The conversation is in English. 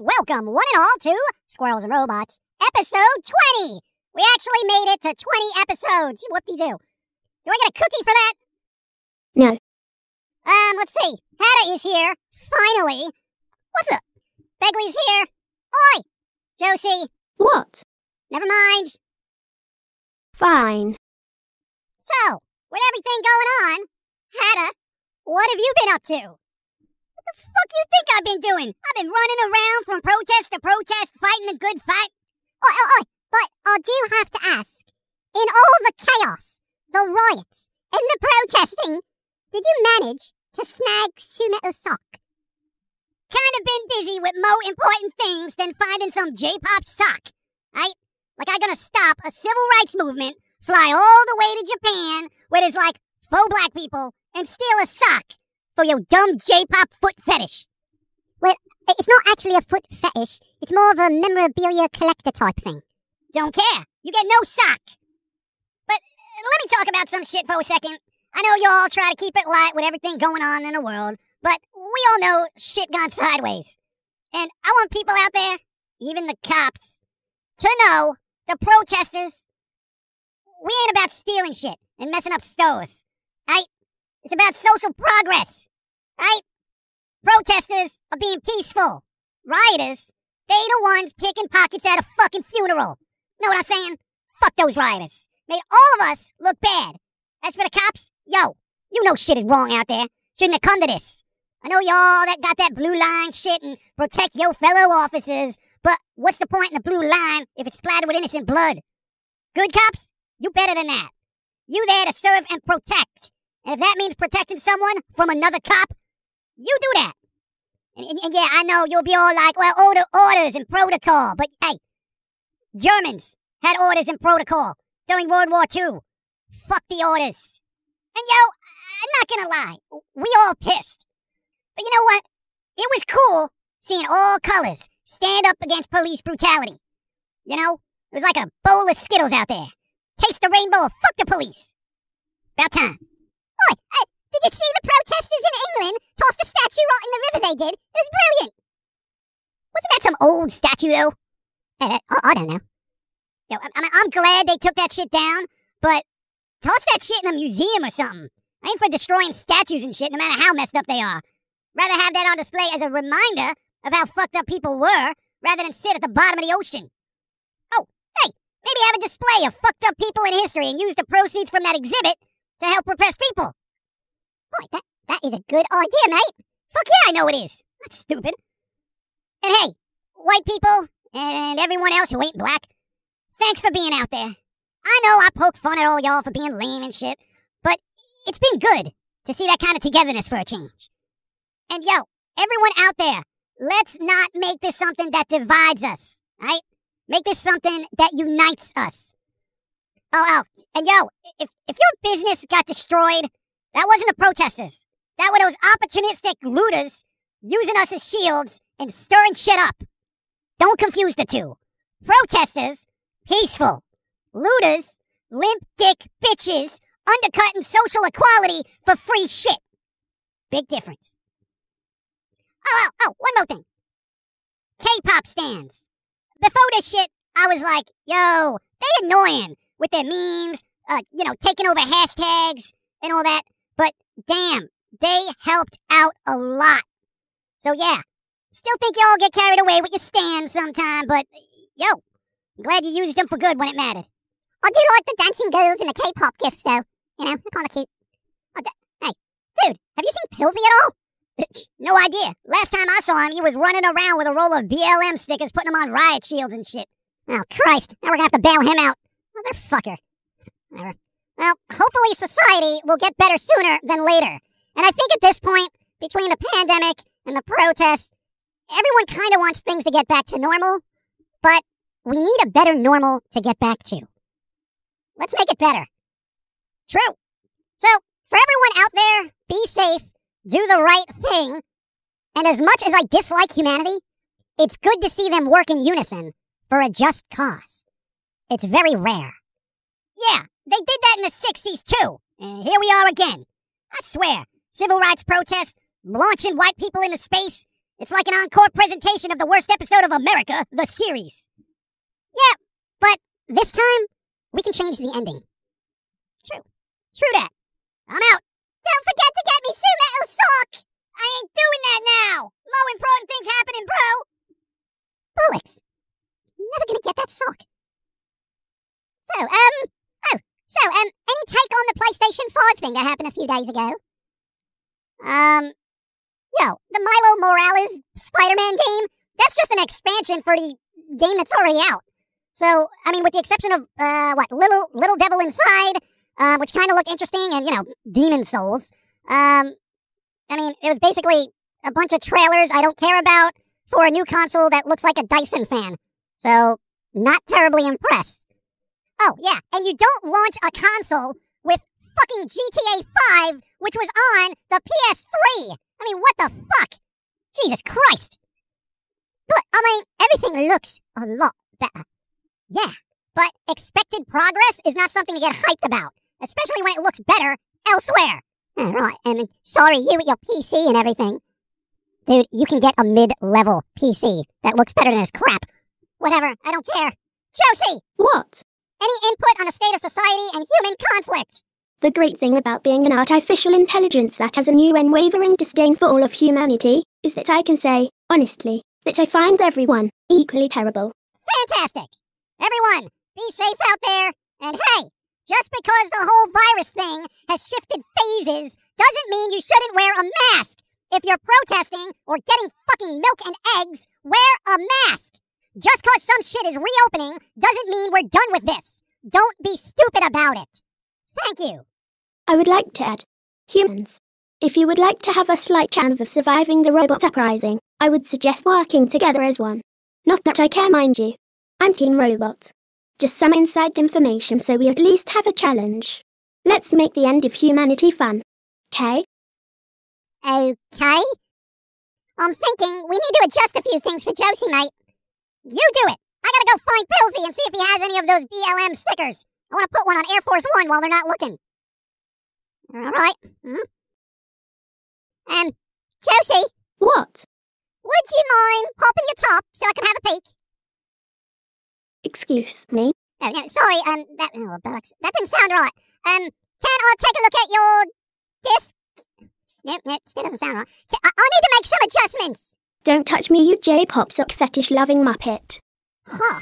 Welcome, one and all, to Squirrels and Robots, episode 20. We actually made it to 20 episodes. Whoop de doo. Do I get a cookie for that? No. Um, let's see. Hannah is here. Finally. What's up? Begley's here. Oi! Josie. What? Never mind. Fine. So, with everything going on, Hannah, what have you been up to? The fuck you think I've been doing? I've been running around from protest to protest, fighting a good fight. Oh, oh, oi. But I do have to ask, in all the chaos, the riots, and the protesting, did you manage to snag Suna sock? Kind of been busy with more important things than finding some J-pop sock, right? Like I gonna stop a civil rights movement, fly all the way to Japan, where there's like faux black people, and steal a sock for your dumb J-pop foot fetish. Well, it's not actually a foot fetish. It's more of a memorabilia collector type thing. Don't care. You get no sock. But uh, let me talk about some shit for a second. I know you all try to keep it light with everything going on in the world, but we all know shit gone sideways. And I want people out there, even the cops, to know the protesters, we ain't about stealing shit and messing up stores, right? It's about social progress, right? Protesters are being peaceful. Rioters, they the ones picking pockets at a fucking funeral. Know what I'm saying? Fuck those rioters. Made all of us look bad. As for the cops, yo, you know shit is wrong out there. Shouldn't have come to this. I know y'all that got that blue line shit and protect your fellow officers, but what's the point in the blue line if it's splattered with innocent blood? Good cops, you better than that. You there to serve and protect. And if that means protecting someone from another cop, you do that. And, and- and yeah, I know you'll be all like, well, order, orders and protocol, but hey, Germans had orders and protocol during World War II. Fuck the orders. And yo, I'm not gonna lie, we all pissed. But you know what? It was cool seeing all colors stand up against police brutality. You know, it was like a bowl of Skittles out there. Taste the rainbow, fuck the police. About time. Hey, uh, did you see the protesters in England tossed a statue right in the river they did? It was brilliant. Wasn't that some old statue, though? Hey, that- I, I don't know. Yo, I, I, I'm glad they took that shit down, but toss that shit in a museum or something. I ain't for destroying statues and shit, no matter how messed up they are. Rather have that on display as a reminder of how fucked up people were, rather than sit at the bottom of the ocean. Oh, hey, maybe have a display of fucked up people in history and use the proceeds from that exhibit to help repress people. Boy, that, that is a good idea, mate. Fuck yeah, I know it is. That's stupid. And hey, white people and everyone else who ain't black, thanks for being out there. I know I poke fun at all y'all for being lame and shit, but it's been good to see that kind of togetherness for a change. And yo, everyone out there, let's not make this something that divides us, right? Make this something that unites us. Oh, oh, and yo, if, if your business got destroyed, that wasn't the protesters. That were those opportunistic looters using us as shields and stirring shit up. Don't confuse the two. Protesters, peaceful. Looters, limp dick bitches undercutting social equality for free shit. Big difference. Oh, oh, oh, one more thing. K-pop stands. Before this shit, I was like, yo, they annoying with their memes, uh, you know, taking over hashtags and all that. But damn, they helped out a lot. So yeah, still think y'all get carried away with your stands sometime, but yo, I'm glad you used them for good when it mattered. I do like the dancing girls and the K-pop gifts, though. You know, they're kind of cute. Da- hey, dude, have you seen Pilsy at all? no idea. Last time I saw him, he was running around with a roll of BLM stickers, putting them on riot shields and shit. Oh, Christ. Now we're gonna have to bail him out. Motherfucker. Well, hopefully society will get better sooner than later. And I think at this point, between the pandemic and the protests, everyone kind of wants things to get back to normal, but we need a better normal to get back to. Let's make it better. True. So, for everyone out there, be safe, do the right thing, and as much as I dislike humanity, it's good to see them work in unison for a just cause. It's very rare. Yeah, they did that in the 60s too, and here we are again. I swear, civil rights protests, launching white people into space, it's like an encore presentation of the worst episode of America, the series. Yeah, but this time, we can change the ending. True. True that. I'm out. Don't forget to get me some metal sock! I ain't doing that now! More important things happening, bro! Bullocks. Never gonna get that sock. So, um, oh, so, um, any take on the PlayStation 5 thing that happened a few days ago? Um, yo, the Miles Morales Spider-Man game, that's just an expansion for the game that's already out. So, I mean, with the exception of, uh, what, Little, Little Devil Inside, uh, which kind of look interesting, and, you know, Demon's Souls, um, I mean, it was basically a bunch of trailers I don't care about for a new console that looks like a Dyson fan. So, not terribly impressed. Oh, yeah, and you don't launch a console with fucking GTA 5, which was on the PS3. I mean, what the fuck? Jesus Christ. But, I mean, everything looks a lot better. Yeah, but expected progress is not something to get hyped about, especially when it looks better elsewhere. Yeah, right, and sorry, you with your PC and everything. Dude, you can get a mid-level PC that looks better than this crap. Whatever, I don't care. Josie! What? Any input on the state of society and human conflict? The great thing about being an artificial intelligence that has a new unwavering disdain for all of humanity is that I can say, honestly, that I find everyone equally terrible. Fantastic! Everyone, be safe out there, and hey, just because the whole virus thing has shifted phases doesn't mean you shouldn't wear a mask. If you're protesting or getting fucking milk and eggs, wear a mask. Just because some shit is reopening doesn't mean we're done with this. Don't be stupid about it. Thank you. I would like to add, humans, if you would like to have a slight chance of surviving the robot uprising, I would suggest working together as one. Not that I care, mind you. I'm Team Robot. Just some inside information so we at least have a challenge. Let's make the end of humanity fun. Okay? Okay. I'm thinking we need to adjust a few things for Josie, mate. You do it. I gotta go find Pilsy and see if he has any of those BLM stickers. I want to put one on Air Force One while they're not looking. All right. Mm-hmm. Um, Josie, What? would you mind popping your top so I can have a peek? Excuse me? Oh, no, sorry. Um, that oh, bollocks. That didn't sound right. Um, can I take a look at your disc? Nope, nope, still doesn't sound right. I, I need to make some adjustments. Don't touch me, you J-pop sock fetish-loving muppet. Huh.